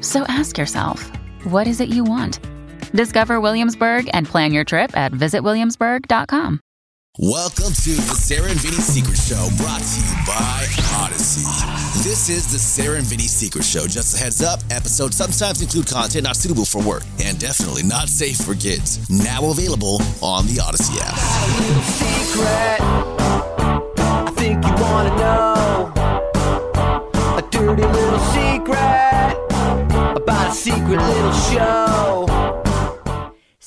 So ask yourself, what is it you want? Discover Williamsburg and plan your trip at visitwilliamsburg.com. Welcome to the Sarah and Vinny Secret Show, brought to you by Odyssey. This is the Sarah and Vinny Secret Show. Just a heads up, episodes sometimes include content not suitable for work and definitely not safe for kids. Now available on the Odyssey app.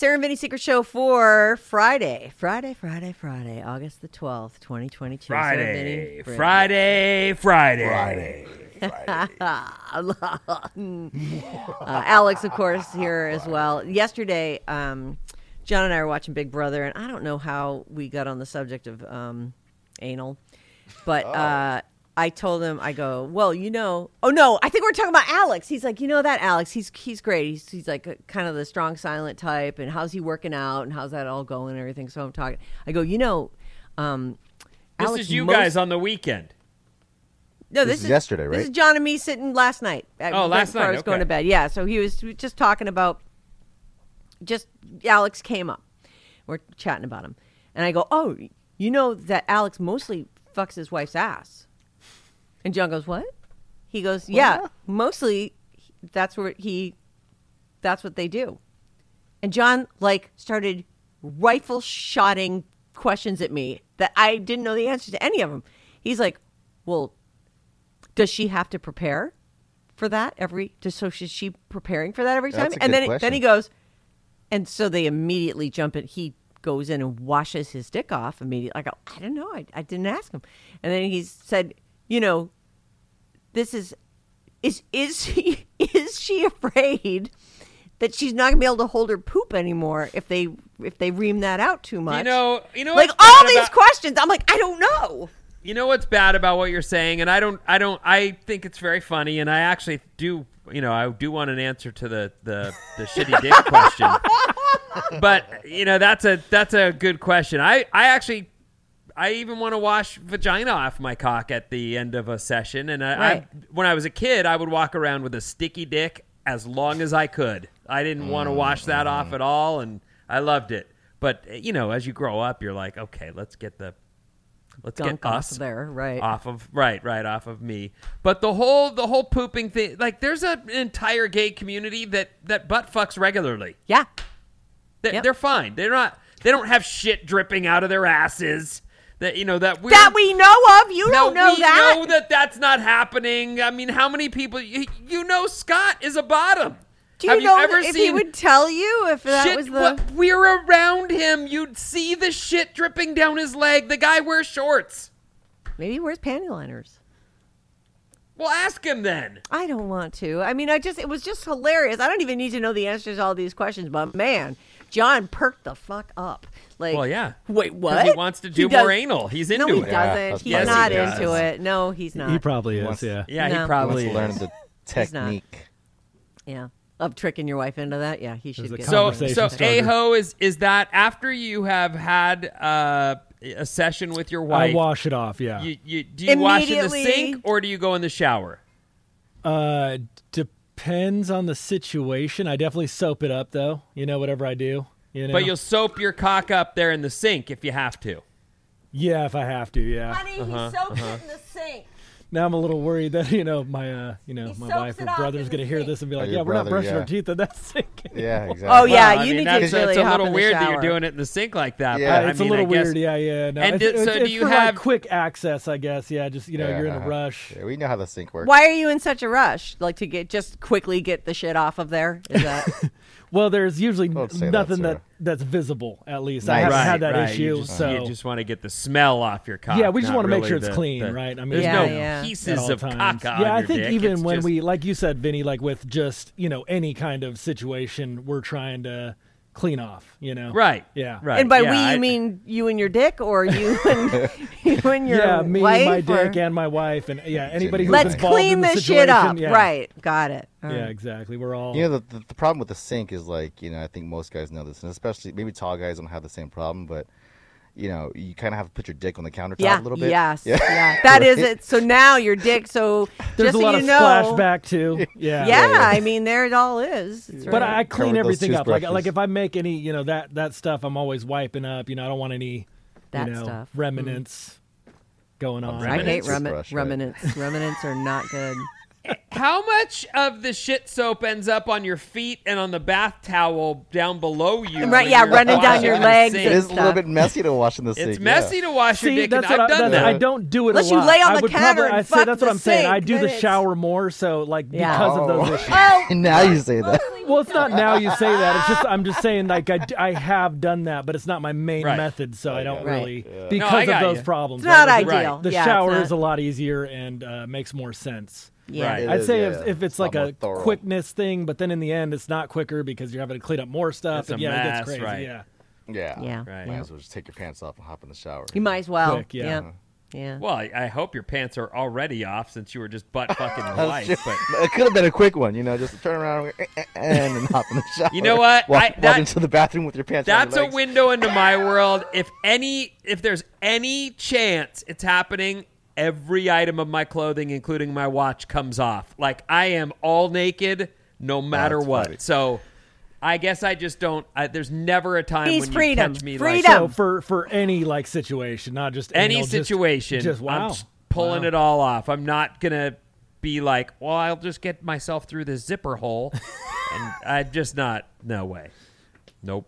Sarah and Vinny Secret Show for Friday. Friday, Friday, Friday, August the 12th, 2022. Sarah and Vinny, Friday, Friday. Friday, Friday. Uh, Alex, of course, here as well. Yesterday, um, John and I were watching Big Brother, and I don't know how we got on the subject of um, anal, but uh, I told him, I go, well, you know, oh no, I think we're talking about Alex. He's like, you know that Alex, he's he's great. He's he's like a, kind of the strong, silent type, and how's he working out, and how's that all going, and everything. So I'm talking. I go, you know, um, This Alex is you most- guys on the weekend. No, This this, is yesterday, right? This is John and me sitting last night. uh, Oh, right last before I night, was going to bed. Yeah, so he was just talking about. Just Alex came up. We're chatting about him, and I go, "Oh, you know that Alex mostly fucks his wife's ass." And John goes, "What?" He goes, "Yeah, mostly. That's where he. That's what they do." And John like started rifle shotting questions at me that I didn't know the answer to any of them. He's like, "Well, does she have to prepare for that every just so is she preparing for that every time and then question. then he goes and so they immediately jump in he goes in and washes his dick off immediately i go i don't know i, I didn't ask him and then he said you know this is is is she is she afraid that she's not gonna be able to hold her poop anymore if they if they ream that out too much You know, you know, like all these about- questions i'm like i don't know You know what's bad about what you're saying, and I don't, I don't, I think it's very funny, and I actually do, you know, I do want an answer to the the, the shitty dick question. But you know, that's a that's a good question. I I actually. I even want to wash vagina off my cock at the end of a session, and I, Right. I when I was a kid, I would walk around with a sticky dick as long as I could. I didn't want to mm. wash that off mm. at all, and I loved it. But you know, as you grow up, you're like, okay, let's get the let's Gunk get off us there, right. off of right right off of me but the whole the whole pooping thing like there's a, an entire gay community that that butt fucks regularly yeah they, Yep. they're fine they're not they don't have shit dripping out of their asses that you know that we're, that we know of you don't know we that know that that's not happening i mean how many people you, you know scott is a bottom Do you have know you ever if seen he would tell you if that shit, was the? what- we're around him you'd see the shit dripping down his leg the guy wears shorts Maybe he wears panty liners. well ask him then I don't want to. I mean, I just it was just hilarious. I don't even need to know the answers to all these questions, but man, John perked the fuck up. Like, Well, yeah. Wait, what? he wants to do does- more anal. He's into it. no, he it. Doesn't. that's he's Yes, not he into it. No, he's not. He probably is, wants- yeah. Yeah, No. he probably Wants to the technique. yeah, of tricking your wife into that. Yeah, he should get. So, so starter. a ho is is that after you have had uh, a session with your wife? I wash it off, yeah. You, you do you wash in the sink or do you go in the shower? Uh, depends on the situation. I definitely soap it up though. You know, whatever I do. You know, But you'll soap your cock up there in the sink if you have to. yeah, if I have to, yeah. Honey, he uh-huh, soaked it uh-huh. in the sink. Now I'm a little worried that you know my uh, you know He my soaks wife it or off brother's in gonna hear sink. this and be like, your yeah, we're not brother, brushing yeah. our teeth in that sink. Yeah, exactly. Oh yeah, Well, I you mean, need that's, to really it's a hop little in the weird that you're doing it in the sink like that. Yeah. but, it's I mean, a little I guess- weird, yeah, yeah. No, And it's, did- it's, so do it's you for have- like quick access, I guess. Yeah, just you know, you're in a Yeah. rush. Yeah, we know how the sink works. Why are you in such a rush? Like to get just quickly get the shit off of there? Is that Well, there's usually Don't say that, nothing Sarah. That that's visible. At least I haven't right, had that right. issue. You just, so you just want to get the smell off your cock. Yeah, we just wanna make sure it's the- clean, the- right? I mean, there's Yeah, no yeah. at pieces all of times. caca. Yeah, on I your think dick. even It's when just- we, like you said, Vinny, like with just you know any kind of situation, we're trying to clean off. You know, right, Yeah. right. and by yeah, we I- you mean you and your dick, or you and you and your yeah, me, wife, my or- dick, and my wife, and yeah, anybody who's Let's involved clean in the this shit up. Yeah. Right, got it. All Yeah, right. exactly. We're all. You know, the, the, the problem with the sink is like, you know, I think most guys know this, and especially maybe tall guys don't have the same problem, but, you know, you kind of have to put your dick on the countertop Yeah. a little bit. Yes. Yeah. That is it. So now your dick. So There's just a so lot you of know, splashback too. Yeah. Yeah, I mean there it all is. It's But. I clean everything up. Like like if I make any, you know, that that stuff, I'm always wiping up. You know, I don't want any, That you know, stuff. Mm. remnants going on. I hate Remnants? remi- Toothbrush, right. remnants. remnants are not good. How much of the shit soap ends up on your feet and on the bath towel down below you? Right, yeah, running down your legs sink? It and is a little bit messy to wash in the sink. It's yeah. messy to wash your See, dick, that's and what I've I, done that. I don't do it Unless a you lay on I the would counter probably, and I say that's the what I'm saying. I do the shower more, so like Yeah. because of those Oh. issues. Oh, now you say that. Well, it's not now you say that. It's just I'm just saying like I, I have done that, but it's not my main Right. method, so I don't Right. really Yeah. because No, of those you. problems. it's not? The- ideal. The shower is a lot easier and uh, makes more sense. Yeah. Right. I'd is, say yeah, if, yeah. if it's a like a thorough. quickness thing, but then in the end it's not quicker because you're having to clean up more stuff. It's a and yeah, it mess, gets crazy. right. Yeah. Yeah. Yeah. Right. Might as well just take your pants off and hop in the shower. You might as well. Quick, yeah. yeah. Uh-huh. Yeah. Well, I, I hope your pants are already off since you were just butt fucking your wife. But It could have been a quick one, you know, just turn around and, eh, eh, eh, and hop in the shower. You know what? Walk, I- walk into the bathroom with your pants That's your a window into my world. If any, if there's any chance it's happening, every item of my clothing, including my watch, comes off. Like I am all naked, no matter That's what. funny. So, I guess I just don't. I, there's never a time He's when freedom. you catch me Freedom. like So for for any like situation, not just any anal, situation. Just, wow, I'm pulling Wow. it all off. I'm not gonna be like, well, I'll just get myself through this zipper hole, and I just not. No way. Nope.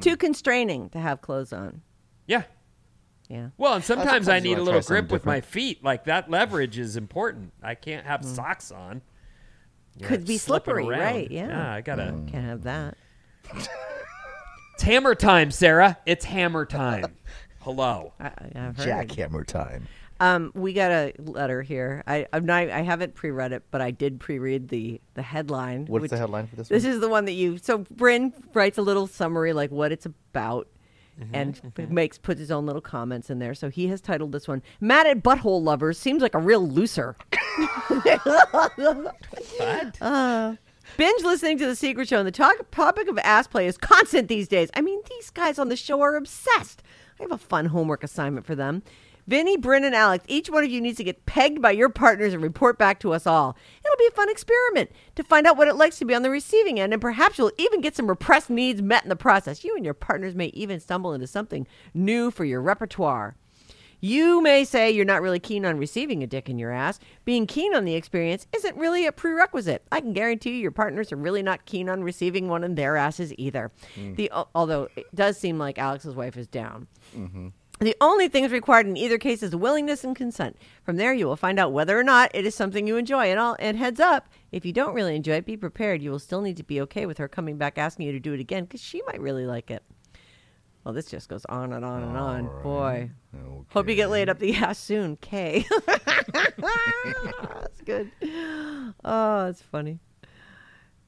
Too constraining to have clothes on. Yeah. Yeah. Well, and sometimes I sometimes need a little grip with my feet. Like that leverage is important. I can't have mm. socks on. Yeah, Could be slippery, around. right, yeah. Yeah, I gotta. Can't have that. It's hammer time, Sarah. It's hammer time. Hello. I, I've heard. Jackhammer time. Um, we got a letter here. I I'm not, I haven't pre-read it, but I did pre-read the the headline. What's which- the headline for this This one? is the one that you. So Bryn writes a little summary, like what it's about, Mm-hmm, and makes puts his own little comments in there. So he has titled this one "Mad at Butthole Lovers." Seems like a real looser. What? Binge listening to the Secret Show, and the talk, topic of ass play is constant these days. I mean, these guys on the show are obsessed. I have a fun homework assignment for them. Vinny, Bryn, and Alex, each one of you needs to get pegged by your partners and report back to us all. It'll be a fun experiment to find out what it likes to be on the receiving end, and perhaps you'll even get some repressed needs met in the process. You and your partners may even stumble into something new for your repertoire. You may say you're not really keen on receiving a dick in your ass. Being keen on the experience isn't really a prerequisite. I can guarantee you your partners are really not keen on receiving one in their asses either. Mm. The although it does seem like Alex's wife is down. Mm-hmm. The only things required in either case is willingness and consent. From there, you will find out whether or not it is something you enjoy. And, all, and heads up, if you don't really enjoy it, be prepared. You will still need to be okay with her coming back asking you to do it again because she might really like it. Well, this just goes on and on and on. Boy. Hope you get laid up the ass soon, K. That's good. Oh, it's funny.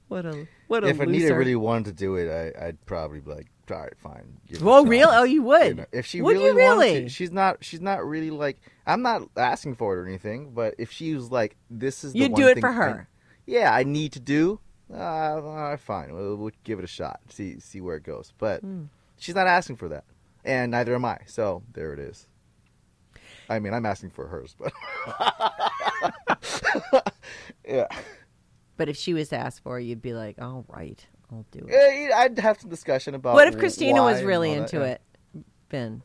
What a what a If loser. Anita really wanted to do it, I, I'd probably be like, all right, fine. a Whoa, real? Oh, you would? know, if she Would really, you really? to, she's not. She's not really like. I'm not asking for it or anything. But if she was like, "This is," the You'd one do it thing for I- her. yeah, I need to do. Uh, all right, fine. We'll, we'll give it a shot. See see where it goes. But Hmm. she's not asking for that, and neither am I. So there it is. I mean, I'm asking for hers, but yeah. But if she was to ask for it, you'd be like, all right, I'll do it. Yeah, I'd have some discussion about. What if Christina was really all that, into it, Ben?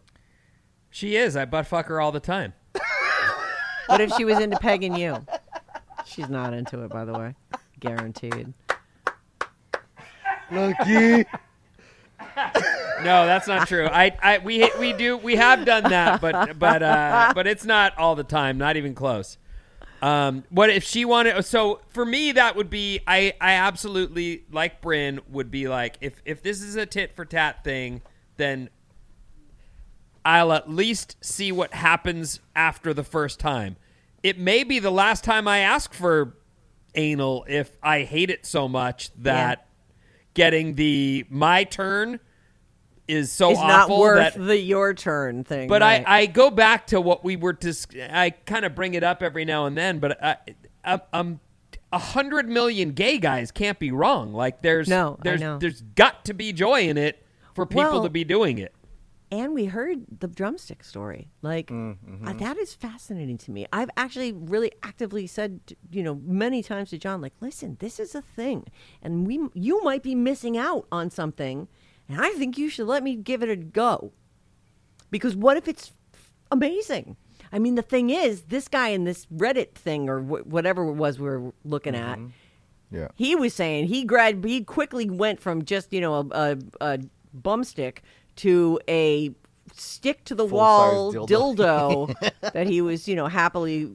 She is. I butt fuck her all the time. What if she was into pegging you? She's not into it, by the way. Guaranteed. Lucky. No, that's not true. I, I, we, we do, we have done that, but, but, uh, but it's not all the time. Not even close. Um, what if she wanted? So for me, that would be. I, I absolutely like Bryn would be like if, if this is a tit for tat thing, then I'll at least see what happens after the first time. It may be the last time I ask for anal if I hate it so much that getting the my turn is so it's not worth that the your turn thing. but right. I, I go back to what we were dis- I kind of bring it up every now and then, but I, I, um, a hundred million gay guys can't be wrong. Like there's No, there's there's got to be joy in it for people Well- to be doing it. and we heard the drumstick story. Like uh, that is fascinating to me. I've actually really actively said, you know, many times to John, like, listen, this is a thing, and we you might be missing out on something, and I think you should let me give it a go. Because what if it's amazing? I mean, the thing is, this guy in this Reddit thing or wh- whatever it was we were looking at, mm-hmm. Yeah. he was saying he grad he quickly went from just you know a, a, a bum stick to a stick to the wall Full-size dildo, that he was you know happily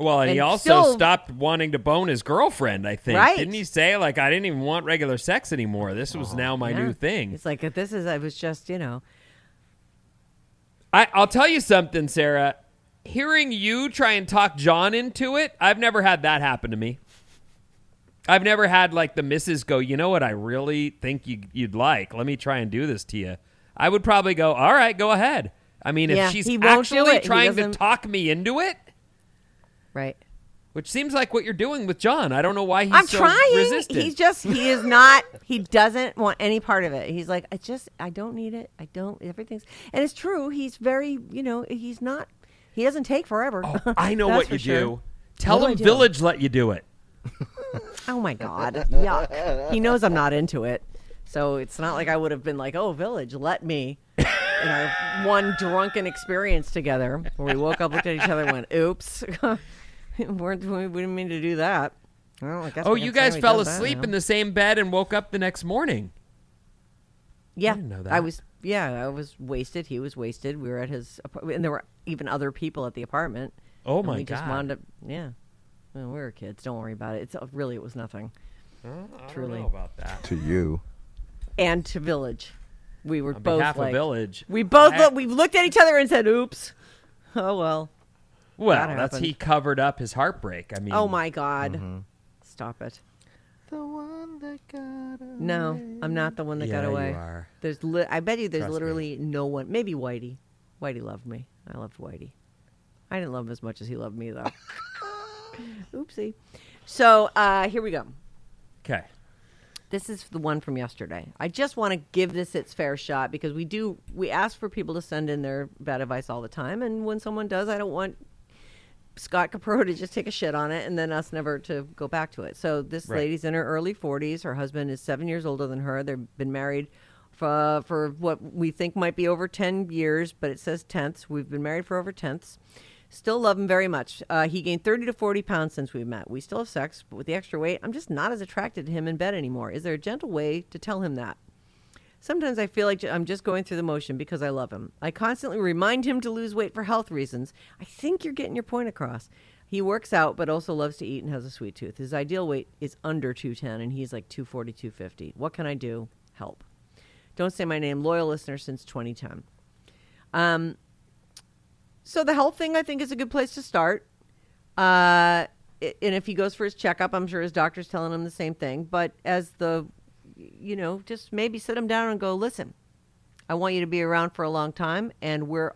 Well, and, he also still- stopped wanting to bone his girlfriend. I think Right. didn't he say like I didn't even want regular sex anymore? This was now my oh, Yeah. new thing. It's like if this is I was just you know I, I'll tell you something, Sarah. Hearing you try and talk John into it, I've never had that happen to me. I've never had like the missus go, you know what I really think you, you'd like? Let me try and do this to you. I would probably go, all right, go ahead. I mean, Yeah, if she's he won't do actually trying to talk me into it, right. which seems like what you're doing with John. I don't know why he's I'm so trying. resistant. He's just he is not. He doesn't want any part of it. He's like, I just I don't need it. I don't. Everything's and it's true. He's very you know he's not. He doesn't take forever. oh, I know what you sure. do. Tell What him I do? Village let you do it. Oh my god, yuck! He knows I'm not into it, so it's not like I would have been like, "Oh, Village, let me." In our one drunken experience together, where we woke up, looked at each other, and went, "Oops, weren't we? We didn't mean to do that." Well, I guess Oh, you guys fell did that asleep in the same bed and woke up the next morning. Yeah, didn't know I was. Yeah, I was wasted. He was wasted. We were at his, and there were even other people at the apartment. Oh and my we just wound up. Yeah, well, we were kids. Don't worry about it. It's uh, really it was nothing. Truly, about that. To you. and to Village, we were On both behalf like of Village, We both I- look, we looked at each other and said, "Oops." Oh well. Well, That that's happened. he covered up his heartbreak. I mean, Oh my God. Mm-hmm. Stop it. The one that got away. No, I'm not the one that got Yeah, you away. are. There's, li- I bet you, there's Trust me. literally no one. Maybe Whitey. Whitey loved me. I loved Whitey. I didn't love him as much as he loved me, though. Oopsie. So uh, here we go. Okay. This is the one from yesterday. I just want to give this its fair shot because we do we ask for people to send in their bad advice all the time, and when someone does, I don't want Scott Capurro to just take a shit on it and then us never to go back to it. So this Right. lady's in her early 40s. Her husband is seven years older than her. They've been married for, for what we think might be over 10 years, but it says tenths. We've been married for over tenths. Still love him very much. Uh, he gained 30 to 40 pounds since we met. We still have sex, but with the extra weight, I'm just not as attracted to him in bed anymore. Is there a gentle way to tell him that? Sometimes I feel like I'm just going through the motion because I love him. I constantly remind him to lose weight for health reasons. I think you're getting your point across. He works out, but also loves to eat and has a sweet tooth. His ideal weight is under 210, and he's like 240, 250. What can I do? Help. Don't say my name. Loyal listener since 2010. Um, so the health thing, I think, is a good place to start. Uh, and if he goes for his checkup, I'm sure his doctor's telling him the same thing. But as the, you know, just maybe sit him down and go, listen, I want you to be around for a long time, and we're,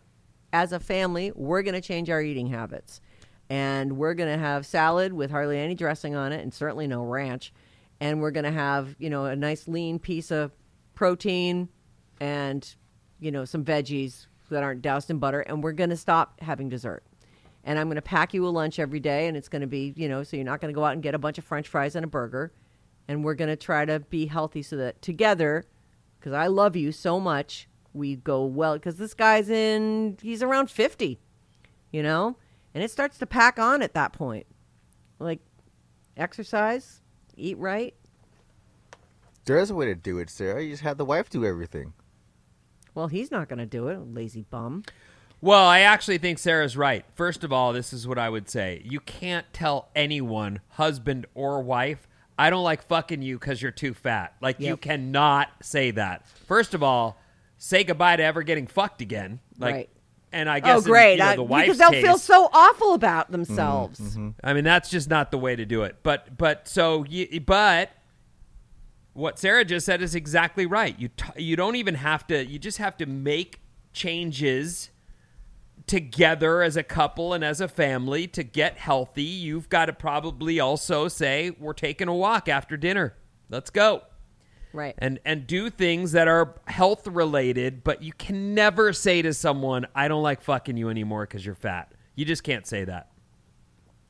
as a family, we're going to change our eating habits, and we're going to have salad with hardly any dressing on it, and certainly no ranch, and we're going to have you know a nice lean piece of protein, and you know some veggies that aren't doused in butter, and we're going to stop having dessert. And I'm going to pack you a lunch every day, and it's going to be, you know, so you're not going to go out and get a bunch of French fries and a burger. And we're going to try to be healthy so that together, because I love you so much, we go well. Because this guy's in, he's around 50, you know? And it starts to pack on at that point. Like exercise, eat right. There is a way to do it, Sarah. You just have the wife do everything. Well, he's not going to do it, lazy bum. Well, I actually think Sarah's right. First of all, this is what I would say. You can't tell anyone, husband or wife, I don't like fucking you because you're too fat. Like, you cannot say that. First of all, say goodbye to ever getting fucked again. Like, Right. and I guess oh, great. In, you know, I- the wife's because they'll feel so awful about themselves. Mm-hmm. Mm-hmm. I mean, that's just not the way to do it. But but so you, but what Sarah just said is exactly right. You t- you don't even have to. You just have to make changes together as a couple and as a family to get healthy. You've got to probably also say we're taking a walk after dinner. Let's go Right. and and do things that are health related but you can never say to someone i don't like fucking you anymore because you're fat you just can't say that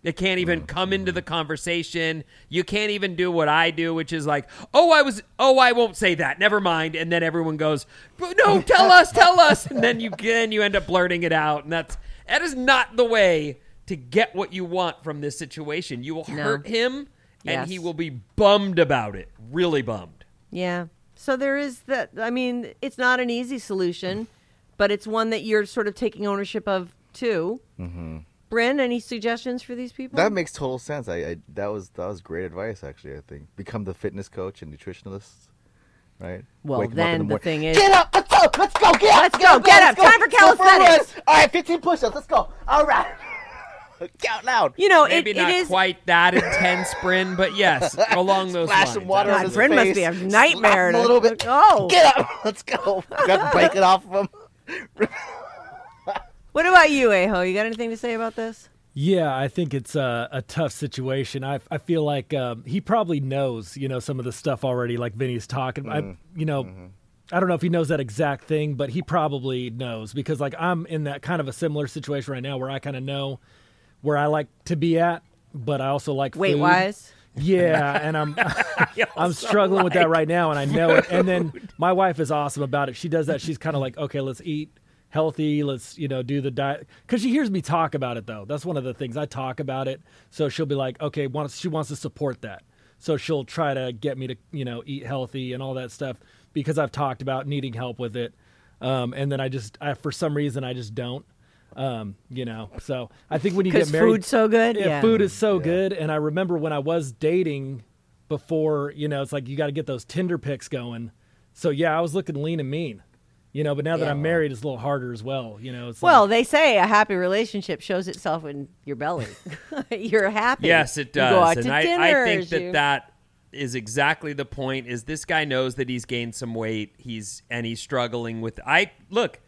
it can't even come into the conversation you can't even do what i do which is like oh i was oh i won't say that never mind and then everyone goes no tell us tell us and then you then you end up blurting it out and that's that is not the way to get what you want from this situation you will No. hurt him and Yes. he will be bummed about it really bummed Yeah. So there is that. I mean, it's not an easy solution, but it's one that you're sort of taking ownership of too. Mm-hmm. Bryn, any suggestions for these people? That makes total sense. I, I that was that was great advice actually. I think become the fitness coach and nutritionist, right? well, Wake 'em up in then the, morning. thing is, Get up! Let's go! Let's go! Get up! Let's go, get up. Time for Go calisthenics. All right, 15 push-ups. Let's go. All right. Count loud. you know, Maybe it, not it is. quite that intense, Bryn, but yes, along those Splash lines. some water God, on his Bryn must be a nightmare him a little bit. Oh. Get up! Let's go. Got to break it off of him. What about you, Aho? You got anything to say about this? Yeah, I think it's a, a tough situation. I I feel like um, he probably knows, you know, some of the stuff already, like Vinny's talking. I, you know, I don't know if he knows that exact thing, but he probably knows because, like, I'm in that kind of a similar situation right now where I kind of know where I like to be at, but I also like Weight food. wise, Yeah, and I'm I'm struggling with that right now, and I know it. And then my wife is awesome about it. She does that. She's kind of like, okay, let's eat healthy. Let's you know do the diet because she hears me talk about it though. That's one of the things I talk about it. So she'll be like, okay, wants she wants to support that. So she'll try to get me to you know eat healthy and all that stuff because I've talked about needing help with it. Um, and then I just I, for some reason I just don't. Um, you know, so I think when you get because married, food's so good. yeah, Yeah, food is so good. And I remember when I was dating before, you know, it's like you got to get those Tinder pics going. So yeah, I was looking lean and mean, you know. But now that Yeah. I'm married, it's a little harder as well. You know, it's Well, like, they say a happy relationship shows itself in your belly. You're happy. Yes, it You go out does, to and I, I think that you- that is exactly the point. Is this guy knows that he's gained some weight? He's and he's struggling with. I look,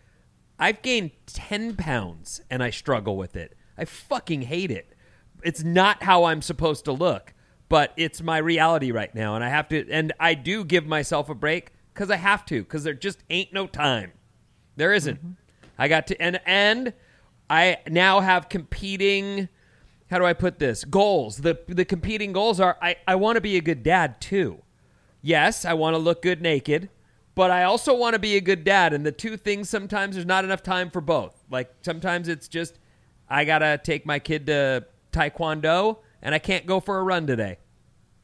I've gained ten pounds and I struggle with it. I fucking hate it. It's not how I'm supposed to look, but it's my reality right now, and I have to. And I do give myself a break because I have to, because there just ain't no time. There isn't. Mm-hmm. I got to and and I now have competing how do I put this? Goals. The the competing goals are I, I want to be a good dad too. Yes, I want to look good naked, but I also want to be a good dad. And the two things sometimes there's not enough time for both. Like sometimes it's just I gotta take my kid to taekwondo and I can't go for a run today.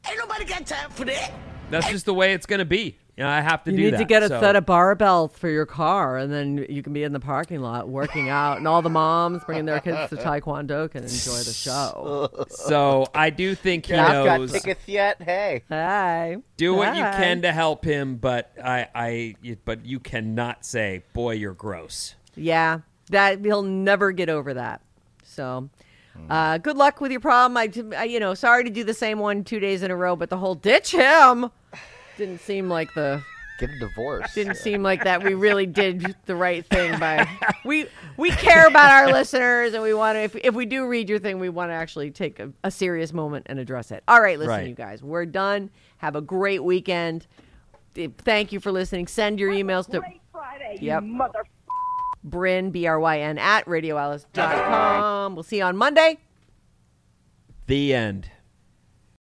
Ain't nobody got time for that. That's just the way it's gonna be. You know, I have to You do need that. to get a so- set of barbells for your car, and then you can be in the parking lot working out, and all the moms bringing their kids to Taekwondo can enjoy the show. So I do think he I've got tickets yet. Hey. Hi. do what you can to help him, but I, I, but you cannot say, "Boy, you're gross." Yeah, that he'll never get over that. So, uh, good luck with your problem. I, I, you know, sorry to do the same one two days in a row, but the whole ditch him didn't seem like the Get a divorce. Didn't seem like that. We really did the right thing by we we care about our listeners and we want to. If if we do read your thing, we want to actually take a, a serious moment and address it. All right, listen, Right. you guys, we're done. Have a great weekend. Thank you for listening. Send your emails to Friday, Yep. you mother. Bryn B R Y N at radioalice.com. We'll see you on Monday. The end.